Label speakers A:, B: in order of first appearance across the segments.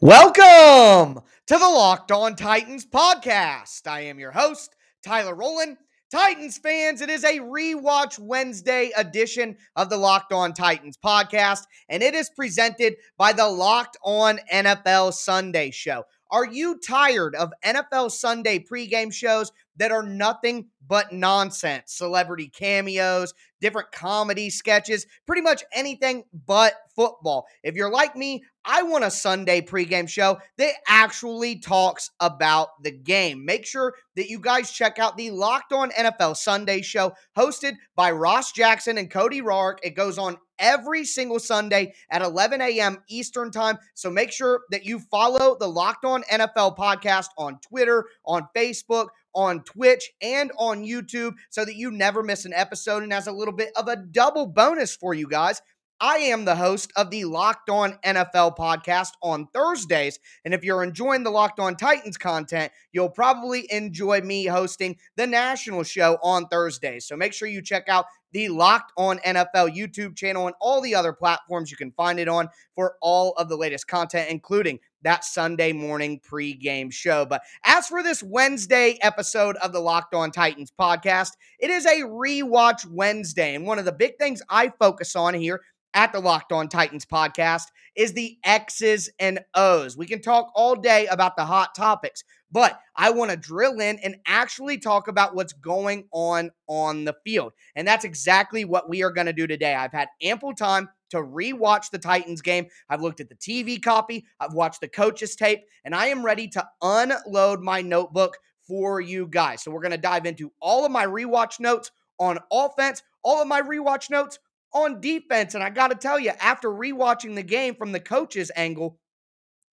A: Welcome to the Locked On Titans podcast. I am your host, Tyler Roland. Titans fans, it is a rewatch Wednesday edition of the Locked On Titans podcast, and it is presented by the Locked On NFL Sunday show. Are you tired of NFL Sunday pregame shows that are nothing but nonsense? Celebrity cameos, different comedy sketches, pretty much anything but football. If you're like me, I want a Sunday pregame show that actually talks about the game. Make sure that you guys check out the Locked On NFL Sunday show hosted by Ross Jackson and Cody Roark. It goes on every single Sunday at 11 a.m. Eastern Time. So make sure that you follow the Locked On NFL podcast on Twitter, on Facebook, on Twitch, and on YouTube so that you never miss an episode. And as a little bit of a double bonus for you guys, I am the host of the Locked On NFL podcast on Thursdays. And if you're enjoying the Locked On Titans content, you'll probably enjoy me hosting the national show on Thursdays. So make sure you check out the Locked On NFL YouTube channel and all the other platforms you can find it on for all of the latest content, including that Sunday morning pregame show. But as for this Wednesday episode of the Locked On Titans podcast, it is a rewatch Wednesday. And one of the big things I focus on here at the Locked On Titans podcast is the X's and O's. We can talk all day about the hot topics, but I want to drill in and actually talk about what's going on on the field. And that's exactly what we are going to do today. I've had ample time to rewatch the Titans game. I've looked at the TV copy, I've watched the coaches tape, and I am ready to unload my notebook for you guys. So we're going to dive into all of my rewatch notes on offense, all of my rewatch notes on defense. And I got to tell you, after rewatching the game from the coach's angle,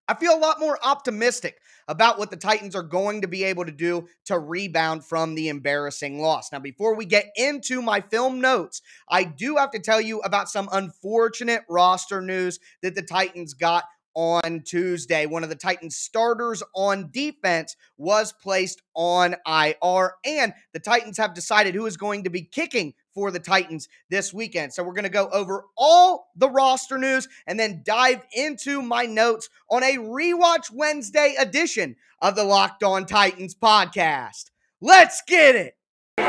A: I feel a lot more optimistic about what the Titans are going to be able to do to rebound from the embarrassing loss. Now, before we get into my film notes, I do have to tell you about some unfortunate roster news that the Titans got on Tuesday. One of the Titans starters on defense was placed on IR, and the Titans have decided who is going to be kicking for the Titans this weekend. So we're going to go over all the roster news and then dive into my notes on a rewatch Wednesday edition of the Locked On Titans podcast. Let's get it. You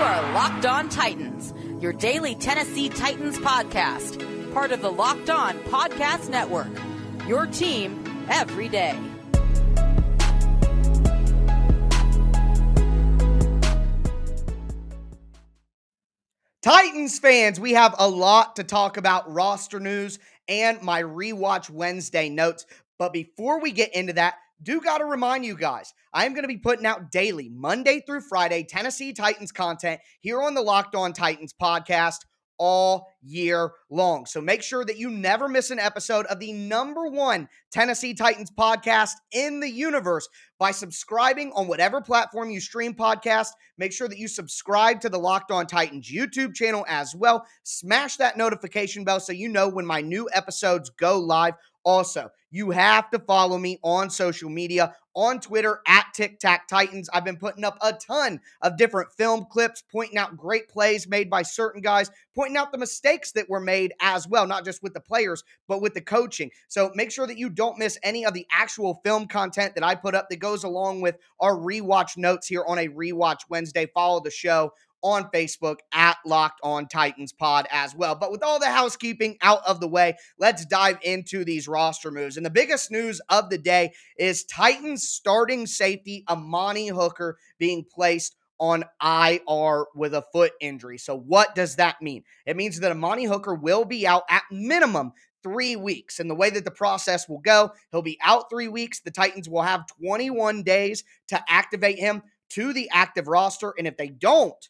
B: are Locked On Titans, your daily Tennessee Titans podcast, part of the Locked On Podcast Network. Your team every day.
A: Titans fans, we have a lot to talk about roster news and my rewatch Wednesday notes. But before we get into that, do got to remind you guys, I am going to be putting out daily, Monday through Friday, Tennessee Titans content here on the Locked On Titans podcast all year long. So make sure that you never miss an episode of the number one Tennessee Titans podcast in the universe by subscribing on whatever platform you stream podcast. Make sure that you subscribe to the Locked On Titans YouTube channel as well. Smash that notification bell so you know when my new episodes go live. Also, you have to follow me on social media on Twitter at Tic Tac Titans. I've been putting up a ton of different film clips, pointing out great plays made by certain guys, pointing out the mistakes that were made as well, not just with the players, but with the coaching. So make sure that you don't miss any of the actual film content that I put up that goes along with our rewatch notes here on a rewatch Wednesday. Follow the show on Facebook at Locked On Titans Pod as well. But with all the housekeeping out of the way, let's dive into these roster moves. And the biggest news of the day is Titans starting safety Amani Hooker being placed on IR with a foot injury. So, what does that mean? It means that Amani Hooker will be out at minimum three weeks. And the way that the process will go, he'll be out three weeks. The Titans will have 21 days to activate him to the active roster. And if they don't,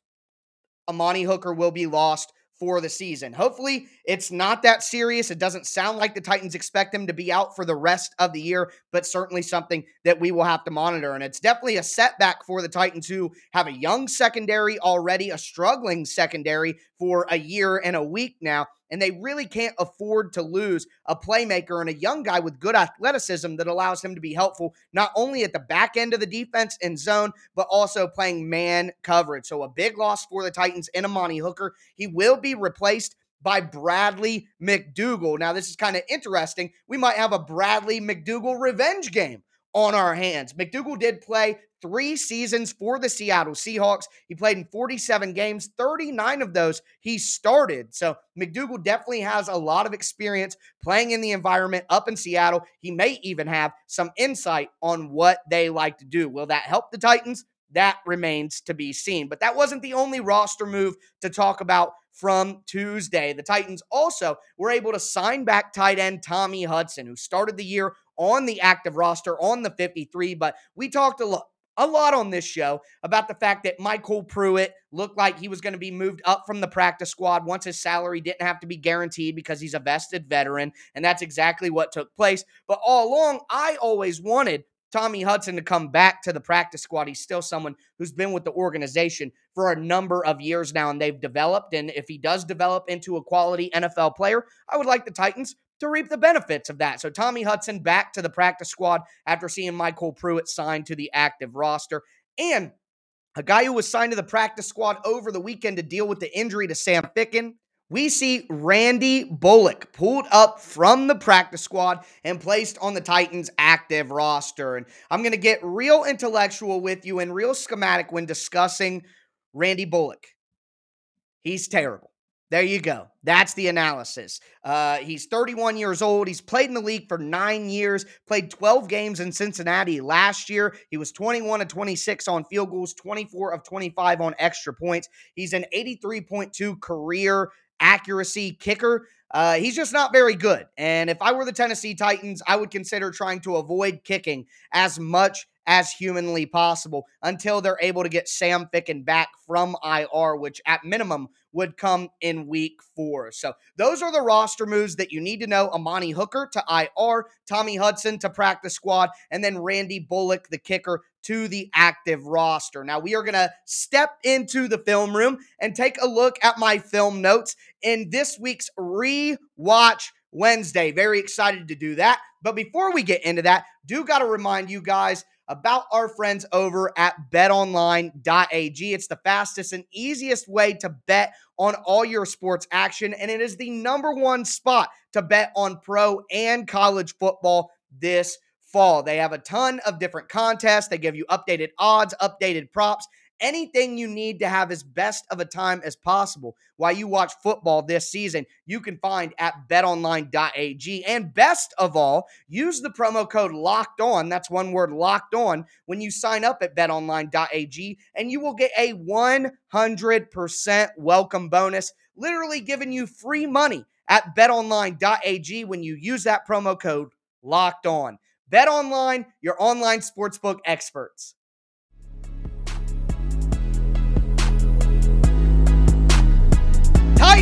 A: Amani Hooker will be lost for the season. Hopefully, it's not that serious. It doesn't sound like the Titans expect him to be out for the rest of the year, but certainly something that we will have to monitor. And it's definitely a setback for the Titans who have a young secondary already, a struggling secondary for a year and a week now and they really can't afford to lose a playmaker and a young guy with good athleticism that allows him to be helpful not only at the back end of the defense and zone, but also playing man coverage. So a big loss for the Titans in Amani Hooker. He will be replaced by Bradley McDougal. Now, this is kind of interesting. We might have a Bradley McDougal revenge game on our hands. McDougal did play three seasons for the Seattle Seahawks. He played in 47 games, 39 of those he started. So McDougal definitely has a lot of experience playing in the environment up in Seattle. He may even have some insight on what they like to do. Will that help the Titans? That remains to be seen. But that wasn't the only roster move to talk about from Tuesday. The Titans also were able to sign back tight end Tommy Hudson, who started the year on the active roster on the 53. But we talked a lot a lot on this show about the fact that MyCole Pruitt looked like he was going to be moved up from the practice squad once his salary didn't have to be guaranteed because he's a vested veteran. And that's exactly what took place. But all along, I always wanted Tommy Hudson to come back to the practice squad. He's still someone who's been with the organization for a number of years now, and they've developed. And if he does develop into a quality NFL player, I would like the Titans to reap the benefits of that. So Tommy Hudson back to the practice squad after seeing MyCole Pruitt signed to the active roster. And a guy who was signed to the practice squad over the weekend to deal with the injury to Sam Ficken. We see Randy Bullock pulled up from the practice squad and placed on the Titans active roster. And I'm going to get real intellectual with you and real schematic when discussing Randy Bullock. He's terrible. There you go. That's the analysis. Uh, he's 31 years old. He's played in the league for nine years, played 12 games in Cincinnati last year. He was 21 of 26 on field goals, 24 of 25 on extra points. He's an 83.2 career accuracy kicker. Uh, he's just not very good. And if I were the Tennessee Titans, I would consider trying to avoid kicking as much as humanly possible until they're able to get Sam Ficken back from IR, which at minimum would come in week four. So those are the roster moves that you need to know. Amani Hooker to IR, Tommy Hudson to practice squad, and then Randy Bullock, the kicker, to the active roster. Now we are going to step into the film room and take a look at my film notes in this week's rewatch Wednesday. Very excited to do that. But before we get into that, do got to remind you guys about our friends over at betonline.ag. It's the fastest and easiest way to bet on all your sports action, and it is the number one spot to bet on pro and college football this fall. They have a ton of different contests, they give you updated odds, updated props anything you need to have as best of a time as possible while you watch football this season, you can find at betonline.ag. And best of all, use the promo code locked on. That's one word locked on when you sign up at betonline.ag, and you will get a 100% welcome bonus, literally giving you free money at betonline.ag when you use that promo code locked on. Bet online, your online sportsbook experts.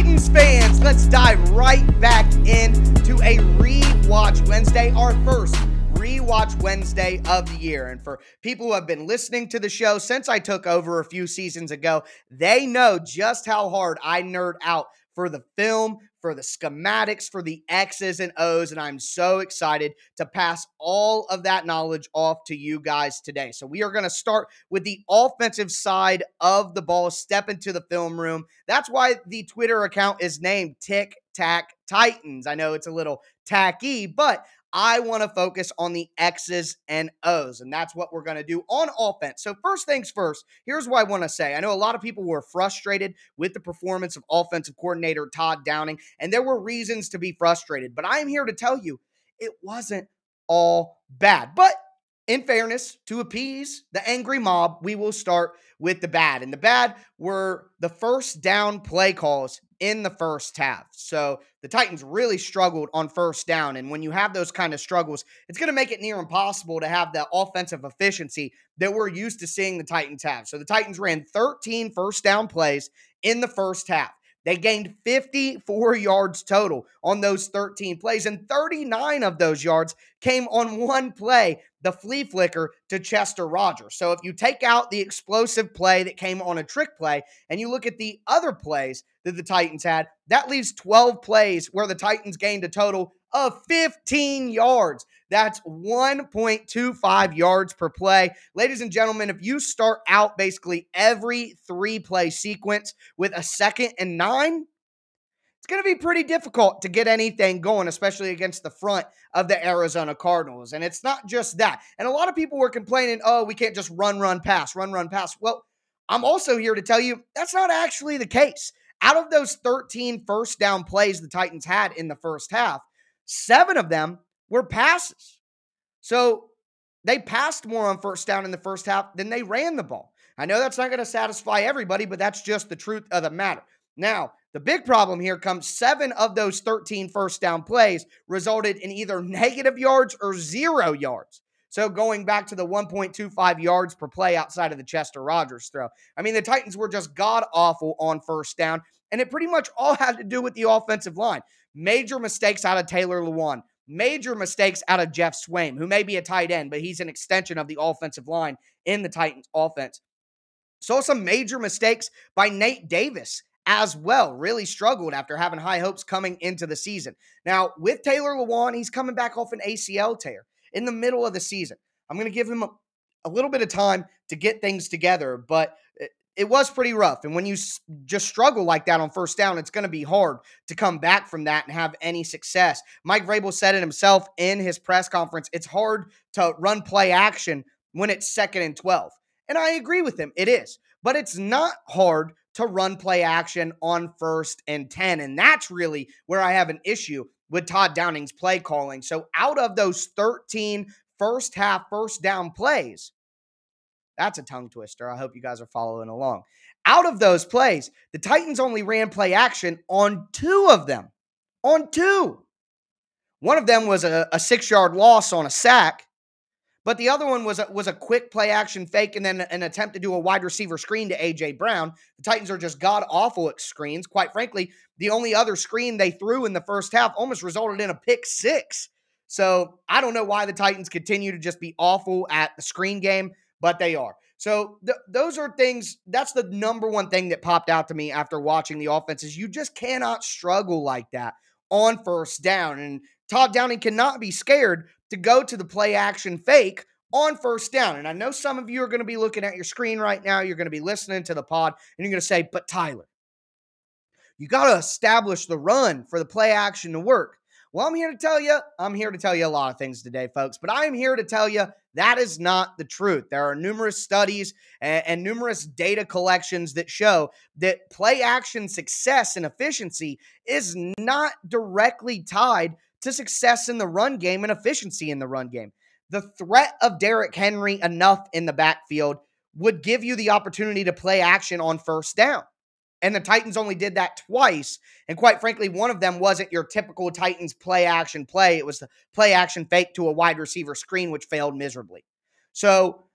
A: Titans fans, let's dive right back into a rewatch Wednesday, our first rewatch Wednesday of the year. And for people who have been listening to the show since I took over a few seasons ago, they know just how hard I nerd out for the film, for the schematics, for the X's and O's. And I'm so excited to pass all of that knowledge off to you guys today. So we are going to start with the offensive side of the ball, step into the film room. That's why the Twitter account is named Tick Tack Titans. I know it's a little tacky, but I want to focus on the X's and O's, and that's what we're going to do on offense. So, first things first, here's what I want to say. I know a lot of people were frustrated with the performance of offensive coordinator Todd Downing, and there were reasons to be frustrated, but I'm here to tell you it wasn't all bad. But in fairness, to appease the angry mob, we will start with the bad. And the bad were the first down play calls in the first half. So the Titans really struggled on first down. And when you have those kind of struggles, it's going to make it near impossible to have the offensive efficiency that we're used to seeing the Titans have. So the Titans ran 13 first down plays in the first half. They gained 54 yards total on those 13 plays, and 39 of those yards came on one play, the flea flicker to Chester Rogers. So if you take out the explosive play that came on a trick play and you look at the other plays that the Titans had, that leaves 12 plays where the Titans gained a total of 15 yards. That's 1.25 yards per play. Ladies and gentlemen, if you start out basically every three play sequence with a second and nine, it's going to be pretty difficult to get anything going, especially against the front of the Arizona Cardinals. And it's not just that. And a lot of people were complaining, oh, we can't just run, run, pass, run, run, pass. Well, I'm also here to tell you that's not actually the case. Out of those 13 first down plays the Titans had in the first half, seven of them were passes. So they passed more on first down in the first half than they ran the ball. I know that's not going to satisfy everybody, but that's just the truth of the matter. Now, the big problem here comes seven of those 13 first down plays resulted in either negative yards or zero yards. So going back to the 1.25 yards per play outside of the Chester Rogers throw. I mean, the Titans were just god awful on first down, and it pretty much all had to do with the offensive line. Major mistakes out of Taylor Lewan, major mistakes out of Geoff Swaim, who may be a tight end, but he's an extension of the offensive line in the Titans offense. Saw some major mistakes by Nate Davis as well. Really struggled after having high hopes coming into the season. Now, with Taylor Lewan, he's coming back off an ACL tear in the middle of the season. I'm going to give him a, a, little bit of time to get things together, but it, it was pretty rough. And when you s- just struggle like that on first down, it's going to be hard to come back from that and have any success. Mike Vrabel said it himself in his press conference. It's hard to run play action when it's second and 12. And I agree with him. It is. But it's not hard to run play action on first and 10. And that's really where I have an issue with Todd Downing's play calling. So out of those 13 first half, first down plays, that's a tongue twister. I hope you guys are following along. Out of those plays, the Titans only ran play action on two of them. On two. One of them was a, a six yard loss on a sack, but the other one was a, was a quick play action fake and then an attempt to do a wide receiver screen to AJ Brown. The Titans are just god awful at screens. Quite frankly, the only other screen they threw in the first half almost resulted in a pick six. So I don't know why the Titans continue to just be awful at the screen game, but they are. So th- those are things. That's the number one thing that popped out to me after watching the offenses. you just cannot struggle like that on first down. And Todd Downing cannot be scared to go to the play action fake on first down. And I know some of you are going to be looking at your screen right now. You're going to be listening to the pod and you're going to say, but Tyler, you got to establish the run for the play action to work. Well, I'm here to tell you, I'm here to tell you a lot of things today, folks, but I am here to tell you that is not the truth. There are numerous studies and, and, numerous data collections that show that play action success and efficiency is not directly tied to success in the run game and efficiency in the run game. The threat of Derrick Henry enough in the backfield would give you the opportunity to play action on first down. And the Titans only did that twice. And quite frankly, one of them wasn't your typical Titans play action play. It was the play action fake to a wide receiver screen, which failed miserably. So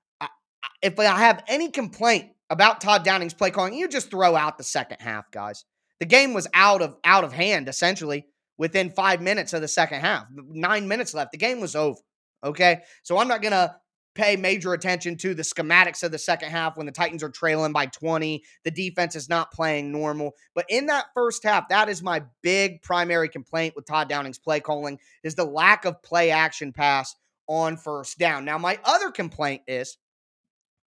A: if I have any complaint about Todd Downing's play calling, you just throw out the second half, guys. The game was out of out of hand essentially within five minutes of the second half. Nine minutes left. The game was over. Okay. So I'm not going to pay major attention to the schematics of the second half when the Titans are trailing by 20. The defense is not playing normal. But in that first half, that is my big primary complaint with Todd Downing's play calling is the lack of play action pass on first down. Now, my other complaint is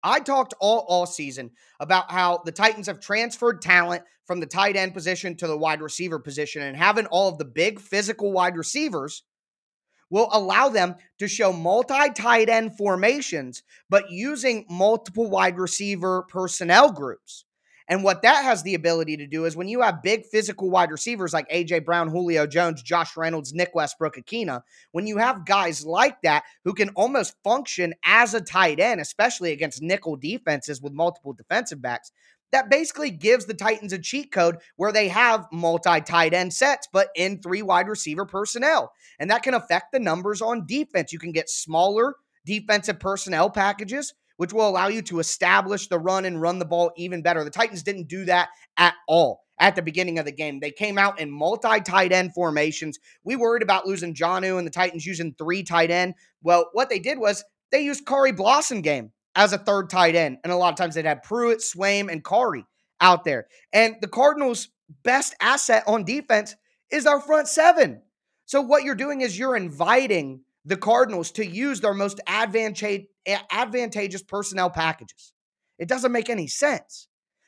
A: I talked all all season about how the Titans have transferred talent from the tight end position to the wide receiver position and having all of the big physical wide receivers will allow them to show multi tight end formations but using multiple wide receiver personnel groups. And what that has the ability to do is when you have big physical wide receivers like AJ Brown, Julio Jones, Josh Reynolds, Nick Westbrook, Ikhine, when you have guys like that who can almost function as a tight end, especially against nickel defenses with multiple defensive backs, that basically gives the Titans a cheat code where they have multi tight end sets, but in three wide receiver personnel. And that can affect the numbers on defense. You can get smaller defensive personnel packages which will allow you to establish the run and run the ball even better. The Titans didn't do that at all at the beginning of the game. They came out in multi tight end formations. We worried about losing Jonnu and the Titans using three tight end. Well, what they did was they used Khari Blasingame as a third tight end. And a lot of times they'd have Pruitt, Swaim, and Khari out there. And the Cardinals' best asset on defense is our front seven. So what you're doing is you're inviting the Cardinals to use their most advantageous personnel packages. It doesn't make any sense.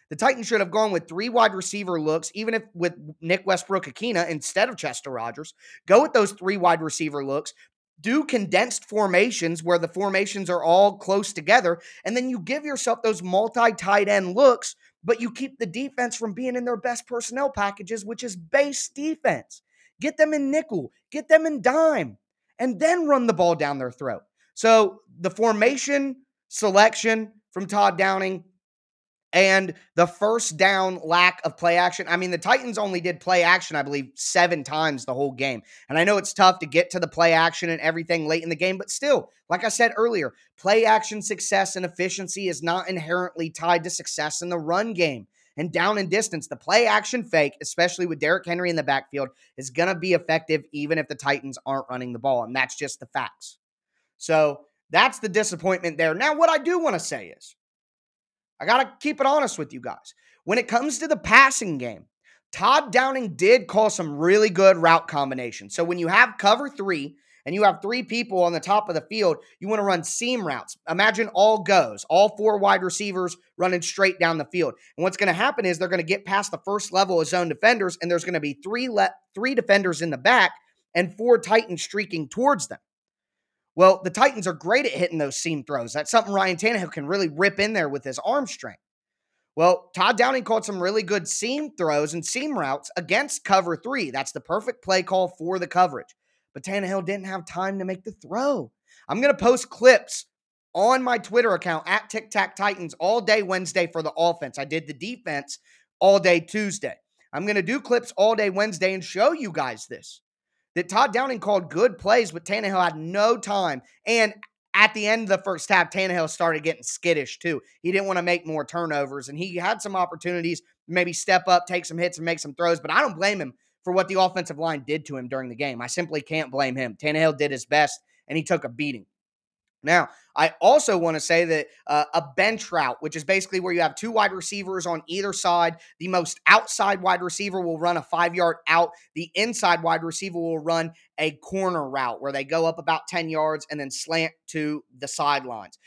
A: The Titans should have gone with three wide receiver looks, even if with Nick Westbrook-Ikhine instead of Chester Rogers. Go with those three wide receiver looks. Do condensed formations where the formations are all close together, and then you give yourself those multi tight end looks, but you keep the defense from being in their best personnel packages, which is base defense. Get them in nickel, get them in dime, and then run the ball down their throat. So the formation selection from Todd Downing and the first down lack of play action. I mean, the Titans only did play action, I believe, seven times the whole game. And I know it's tough to get to the play action and everything late in the game, but still, like I said earlier, play action success and efficiency is not inherently tied to success in the run game. And down in distance, the play action fake, especially with Derrick Henry in the backfield, is going to be effective even if the Titans aren't running the ball. And that's just the facts. So that's the disappointment there. Now, what I do want to say is, I got to keep it honest with you guys. When it comes to the passing game, Todd Downing did call some really good route combinations. So when you have cover three and you have three people on the top of the field, you want to run seam routes. Imagine all goes, all four wide receivers running straight down the field. And what's going to happen is they're going to get past the first level of zone defenders, and there's going to be three le- three defenders in the back and four Titans streaking towards them. Well, the Titans are great at hitting those seam throws. That's something Ryan Tannehill can really rip in there with his arm strength. Well, Todd Downing called some really good seam throws and seam routes against cover three. That's the perfect play call for the coverage. But Tannehill didn't have time to make the throw. I'm going to post clips on my Twitter account at Tic Tac Titans all day Wednesday for the offense. I did the defense all day Tuesday. I'm going to do clips all day Wednesday and show you guys this that Todd Downing called good plays, but Tannehill had no time. And at the end of the first half, Tannehill started getting skittish too. He didn't want to make more turnovers, and he had some opportunities, maybe step up, take some hits, and make some throws. But I don't blame him for what the offensive line did to him during the game. I simply can't blame him. Tannehill did his best, and he took a beating. Now, I also want to say that uh, a bench route, which is basically where you have two wide receivers on either side, the most outside wide receiver will run a five yard out. The inside wide receiver will run a corner route where they go up about 10 yards and then slant to the sidelines.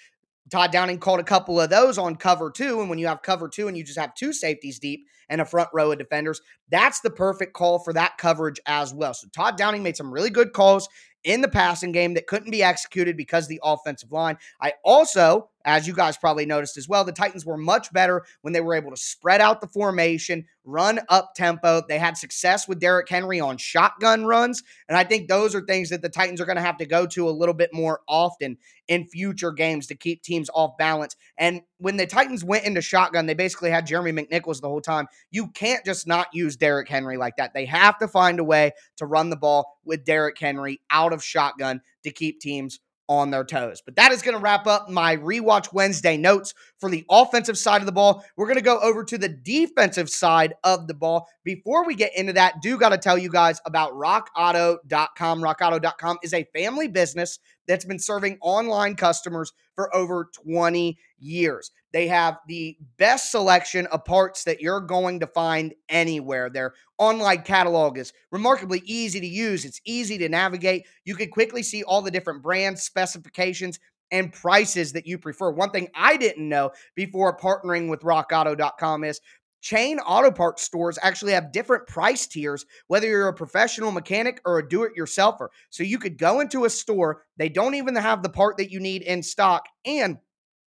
A: Todd Downing called a couple of those on cover two. And when you have cover two and you just have two safeties deep and a front row of defenders, that's the perfect call for that coverage as well. So Todd Downing made some really good calls in the passing game that couldn't be executed because the offensive line. I also, as you guys probably noticed as well, the Titans were much better when they were able to spread out the formation, run up tempo. They had success with Derrick Henry on shotgun runs. And I think those are things that the Titans are going to have to go to a little bit more often in future games to keep teams off balance. And when the Titans went into shotgun, they basically had Jeremy McNichols the whole time. You can't just not use Derrick Henry like that. They have to find a way to run the ball with Derrick Henry out of shotgun to keep teams on their toes. But that is going to wrap up my rewatch Wednesday notes for the offensive side of the ball. We're going to go over to the defensive side of the ball. Before we get into that, do got to tell you guys about rockauto.com. Rockauto.com is a family business that's been serving online customers for over 20 years. They have the best selection of parts that you're going to find anywhere. Their online catalog is remarkably easy to use, it's easy to navigate. You can quickly see all the different brands, specifications, and prices that you prefer. One thing I didn't know before partnering with rockauto.com is chain auto parts stores actually have different price tiers, whether you're a professional mechanic or a do it yourselfer. So you could go into a store, they don't even have the part that you need in stock, and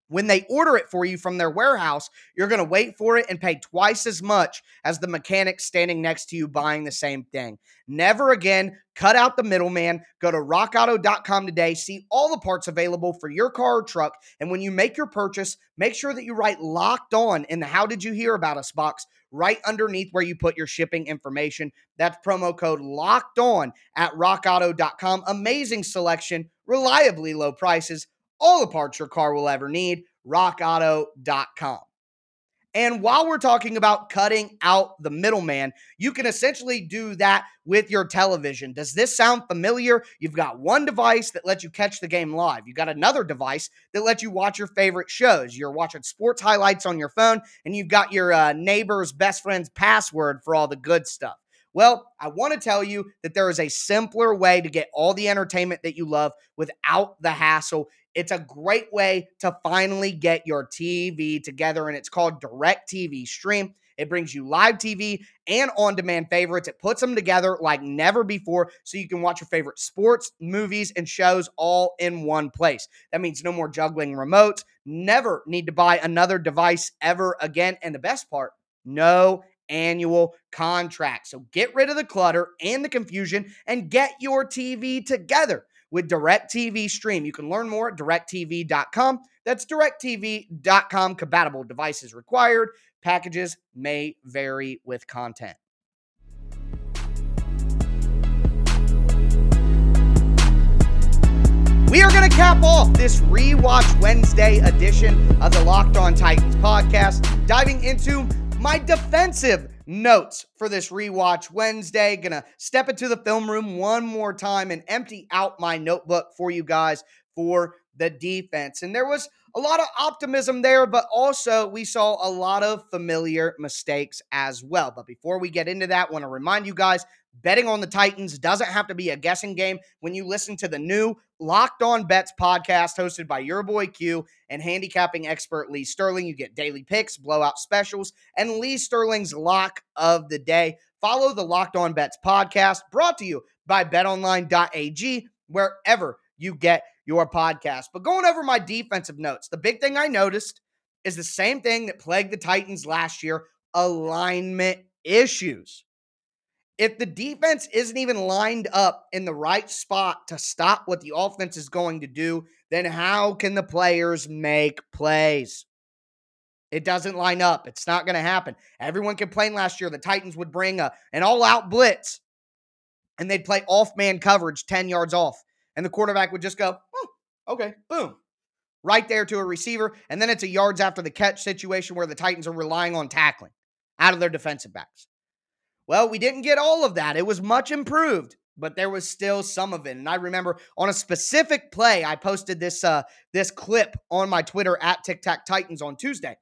A: when they order it for you from their warehouse, you're going to wait for it and pay twice as much as the mechanic standing next to you buying the same thing. Never again. Cut out the middleman. Go to rockauto.com today. See all the parts available for your car or truck. And when you make your purchase, make sure that you write locked on in the How Did You Hear About Us box right underneath where you put your shipping information. That's promo code locked on at rockauto.com. Amazing selection, reliably low prices all the parts your car will ever need. RockAuto.com. And while we're talking about cutting out the middleman, you can essentially do that with your television. Does this sound familiar? You've got one device that lets you catch the game live. You've got another device that lets you watch your favorite shows. You're watching sports highlights on your phone, and you've got your uh, neighbor's best friend's password for all the good stuff. Well, I want to tell you that there is a simpler way to get all the entertainment that you love without the hassle It's a great way to finally get your TV together, and it's called DirecTV Stream. It brings you live TV and on demand favorites. It puts them together like never before so you can watch your favorite sports, movies, and shows all in one place. That means no more juggling remotes, never need to buy another device ever again. And the best part, no annual contract. So get rid of the clutter and the confusion and get your TV together with DirecTV Stream. You can learn more at directv.com. That's directv.com. Compatible devices required. Packages may vary with content. We are going to cap off this rewatch Wednesday edition of the Locked On Titans podcast, diving into my defensive notes for this rewatch Wednesday. Gonna step into the film room one more time and empty out my notebook for you guys for the defense. And there was a lot of optimism there, but also we saw a lot of familiar mistakes as well. But before we get into that, want to remind you guys betting on the Titans doesn't have to be a guessing game when you listen to the new Locked On Bets podcast hosted by your boy Q and handicapping expert Lee Sterling. You get daily picks, blowout specials, and Lee Sterling's lock of the day. Follow the Locked On Bets podcast brought to you by betonline.ag wherever you get your podcast. But going over my defensive notes, the big thing I noticed is the same thing that plagued the Titans last year alignment issues. If the defense isn't even lined up in the right spot to stop what the offense is going to do, then how can the players make plays? It doesn't line up. It's not going to happen. Everyone complained last year the Titans would bring a, an all out blitz and they'd play off man coverage 10 yards off and the quarterback would just go, oh, okay, boom, right there to a receiver. And then it's a yards after the catch situation where the Titans are relying on tackling out of their defensive backs. Well, we didn't get all of that. It was much improved, but there was still some of it. And I remember on a specific play, I posted this uh this clip on my Twitter at Tic Tac Titans on Tuesday.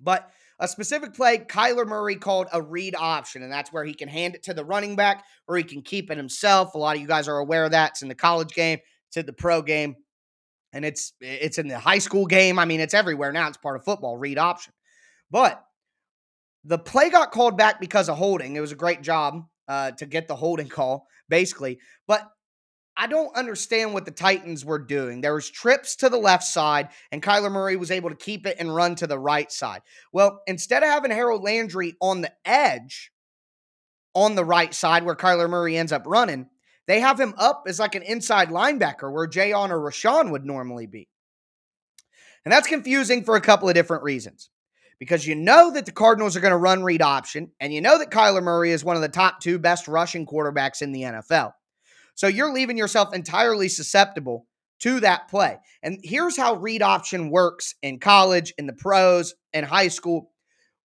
A: But a specific play, Kyler Murray called a read option, and that's where he can hand it to the running back or he can keep it himself. A lot of you guys are aware of that. It's in the college game, it's in the pro game, and it's it's in the high school game. I mean, it's everywhere now. It's part of football, read option. But the play got called back because of holding. It was a great job uh, to get the holding call, basically. But I don't understand what the Titans were doing. There was trips to the left side, and Kyler Murray was able to keep it and run to the right side. Well, instead of having Harold Landry on the edge on the right side where Kyler Murray ends up running, they have him up as like an inside linebacker where Jayon or Rashaan would normally be. And that's confusing for a couple of different reasons. Because you know that the Cardinals are going to run read option, and you know that Kyler Murray is one of the top two best rushing quarterbacks in the NFL. So you're leaving yourself entirely susceptible to that play. And here's how read option works in college, in the pros, and high school.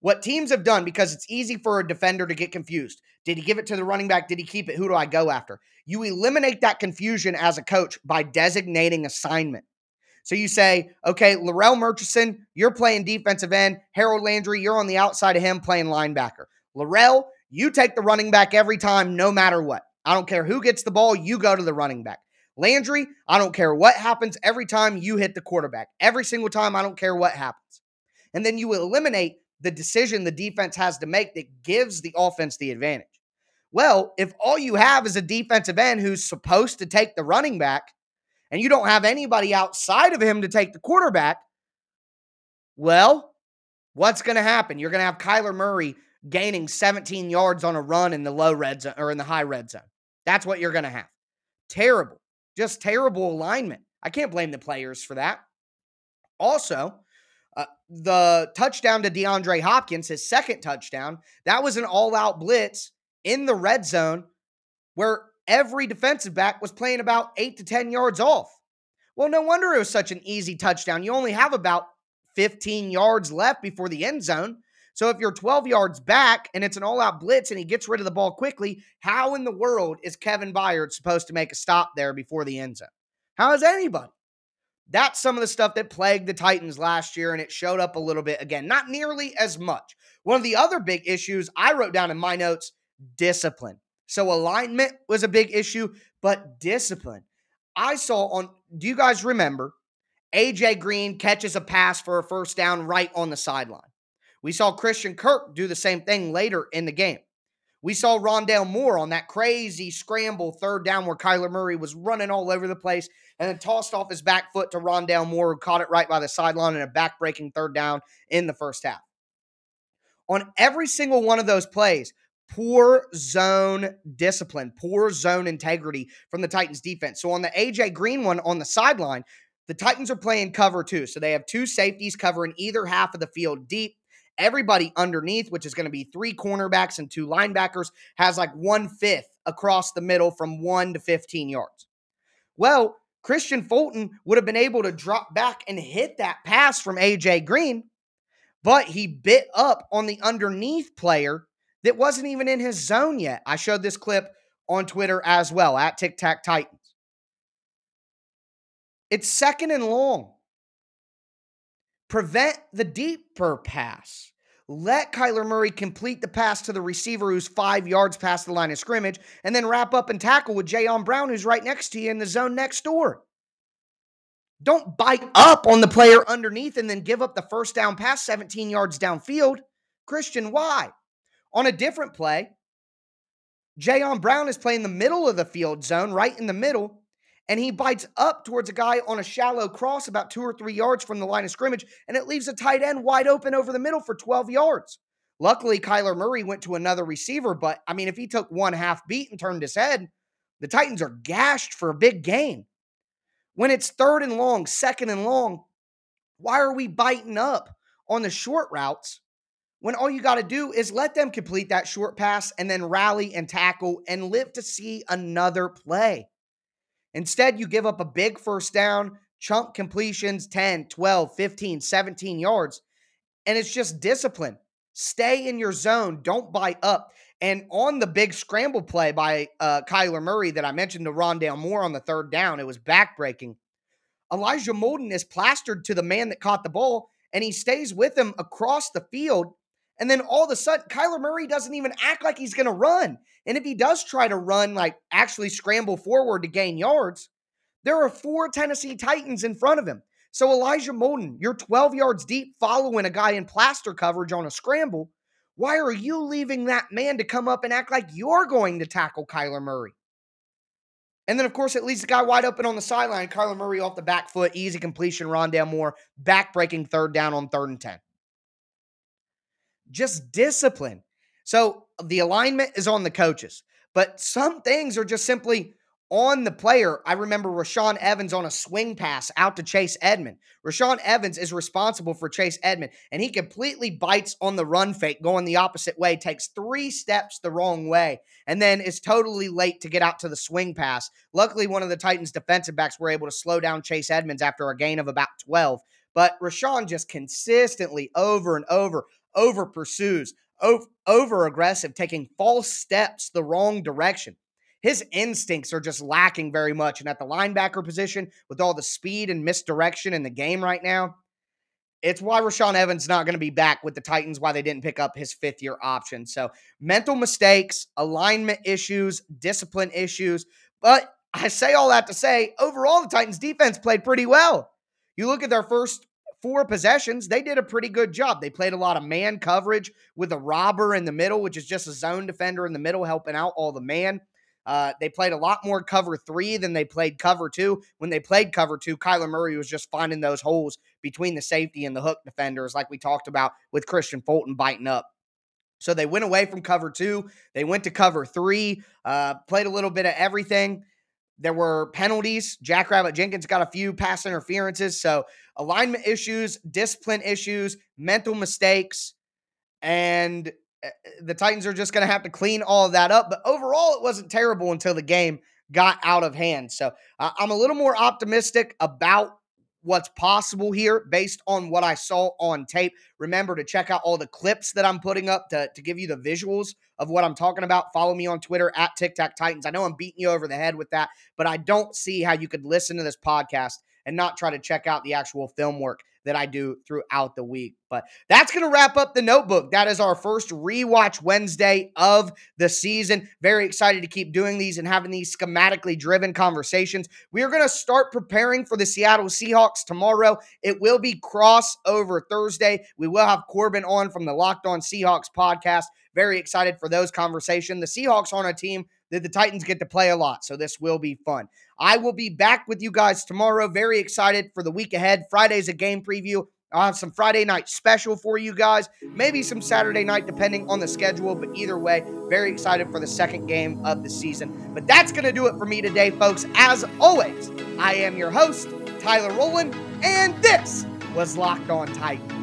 A: What teams have done, because it's easy for a defender to get confused. Did he give it to the running back? Did he keep it? Who do I go after? You eliminate that confusion as a coach by designating assignment. So you say, okay, Larrell Murchison, you're playing defensive end. Harold Landry, you're on the outside of him playing linebacker. Larrell, you take the running back every time, no matter what. I don't care who gets the ball, you go to the running back. Landry, I don't care what happens every time you hit the quarterback. Every single time, I don't care what happens. And then you eliminate the decision the defense has to make that gives the offense the advantage. Well, if all you have is a defensive end who's supposed to take the running back and you don't have anybody outside of him to take the quarterback, well, what's going to happen? You're going to have Kyler Murray gaining 17 yards on a run in the low red zone or in the high red zone. That's what you're going to have. Terrible. Just terrible alignment. I can't blame the players for that. Also, uh, the touchdown to DeAndre Hopkins, his second touchdown, that was an all out blitz in the red zone where every defensive back was playing about eight to 10 yards off. Well, no wonder it was such an easy touchdown. You only have about 15 yards left before the end zone. So if you're 12 yards back and it's an all out blitz and he gets rid of the ball quickly, how in the world is Kevin Byard supposed to make a stop there before the end zone? How is anybody? That's some of the stuff that plagued the Titans last year, and it showed up a little bit again, not nearly as much. One of the other big issues I wrote down in my notes discipline. So alignment was a big issue, but discipline. I saw on, do you guys remember AJ Green catches a pass for a first down right on the sideline. We saw Christian Kirk do the same thing later in the game. We saw Rondale Moore on that crazy scramble third down where Kyler Murray was running all over the place and then tossed off his back foot to Rondale Moore, who caught it right by the sideline in a back-breaking third down in the first half. On every single one of those plays, poor zone discipline, poor zone integrity from the Titans defense. So on the AJ Green one on the sideline, the Titans are playing cover two. So they have two safeties covering either half of the field deep. Everybody underneath, which is going to be three cornerbacks and two linebackers, has like one fifth across the middle from one to 15 yards. Well, Kristian Fulton would have been able to drop back and hit that pass from AJ Green, but he bit up on the underneath player that wasn't even in his zone yet. I showed this clip on Twitter as well at Tic Tac Titans. It's second and long. Prevent the deeper pass. Let Kyler Murray complete the pass to the receiver who's five yards past the line of scrimmage, and then wrap up and tackle with Jayon Brown, who's right next to you in the zone next door. Don't bite up on the player underneath and then give up the first down pass 17 yards downfield. Christian, why? On a different play, Jayon Brown is playing the middle of the field zone, right in the middle and he bites up towards a guy on a shallow cross about two or three yards from the line of scrimmage, and it leaves a tight end wide open over the middle for 12 yards. Luckily, Kyler Murray went to another receiver, but I mean, if he took one half beat and turned his head, the Titans are gashed for a big game. When it's third and long, second and long, why are we biting up on the short routes when all you got to do is let them complete that short pass and then rally and tackle and live to see another play? Instead, you give up a big first down, chunk completions 10, 12, 15, 17 yards, and it's just discipline. Stay in your zone, don't bite up. And on the big scramble play by uh, Kyler Murray that I mentioned to Rondale Moore on the third down, it was backbreaking. Elijah Molden is plastered to the man that caught the ball, and he stays with him across the field and then all of a sudden, Kyler Murray doesn't even act like he's going to run. And if he does try to run, like actually scramble forward to gain yards, there are four Tennessee Titans in front of him. So Elijah Molden, you're 12 yards deep following a guy in plaster coverage on a scramble. Why are you leaving that man to come up and act like you're going to tackle Kyler Murray? And then, of course, it leaves the guy wide open on the sideline. Kyler Murray off the back foot, easy completion. Rondale Moore back breaking third down on third and 10 just discipline. So the alignment is on the coaches, but some things are just simply on the player. I remember Rashaan Evans on a swing pass out to Chase Edmond. Rashaan Evans is responsible for Chase Edmond, and he completely bites on the run fake going the opposite way, takes three steps the wrong way, and then is totally late to get out to the swing pass. Luckily, one of the Titans' defensive backs were able to slow down Chase Edmonds after a gain of about 12. But Rashaan just consistently over and over over pursues, over, aggressive, taking false steps the wrong direction. His instincts are just lacking very much. And at the linebacker position, with all the speed and misdirection in the game right now, it's why Rashaan Evans not going to be back with the Titans, why they didn't pick up his fifth year option. So, mental mistakes, alignment issues, discipline issues. But I say all that to say, overall, the Titans defense played pretty well. You look at their first four possessions, they did a pretty good job. They played a lot of man coverage with a robber in the middle, which is just a zone defender in the middle helping out all the man. Uh, they played a lot more cover three than they played cover two. When they played cover two, Kyler Murray was just finding those holes between the safety and the hook defenders, like we talked about with Kristian Fulton biting up. So they went away from cover two. They went to cover three, uh, played a little bit of everything. There were penalties. Jackrabbit Jenkins got a few pass interferences. So alignment issues, discipline issues, mental mistakes, and eh, eh, the Titans are just going to have to clean all of that up. But overall, it wasn't terrible until the game got out of hand. So uh, I'm a little more optimistic about what's possible here based on what I saw on tape. Remember to check out all the clips that I'm putting up to, to give you the visuals of what I'm talking about. Follow me on Twitter at Tic Tac Titans. I know I'm beating you over the head with that, but I don't see how you could listen to this podcast and not try to check out the actual film work that I do throughout the week. But that's going to wrap up the notebook. That is our first rewatch Wednesday of the season. Very excited to keep doing these and having these schematically driven conversations. We are going to start preparing for the Seattle Seahawks tomorrow. It will be crossover Thursday. We will have Corbin on from the Locked On Seahawks podcast. Very excited for those conversations. The Seahawks on a team that the Titans get to play a lot, so this will be fun. I will be back with you guys tomorrow. Very excited for the week ahead. Friday's a game preview. I'll have some Friday night special for you guys, maybe some Saturday night, depending on the schedule. But either way, very excited for the second game of the season. But that's going to do it for me today, folks. As always, I am your host, Tyler Rowland, and this was Locked On Titans.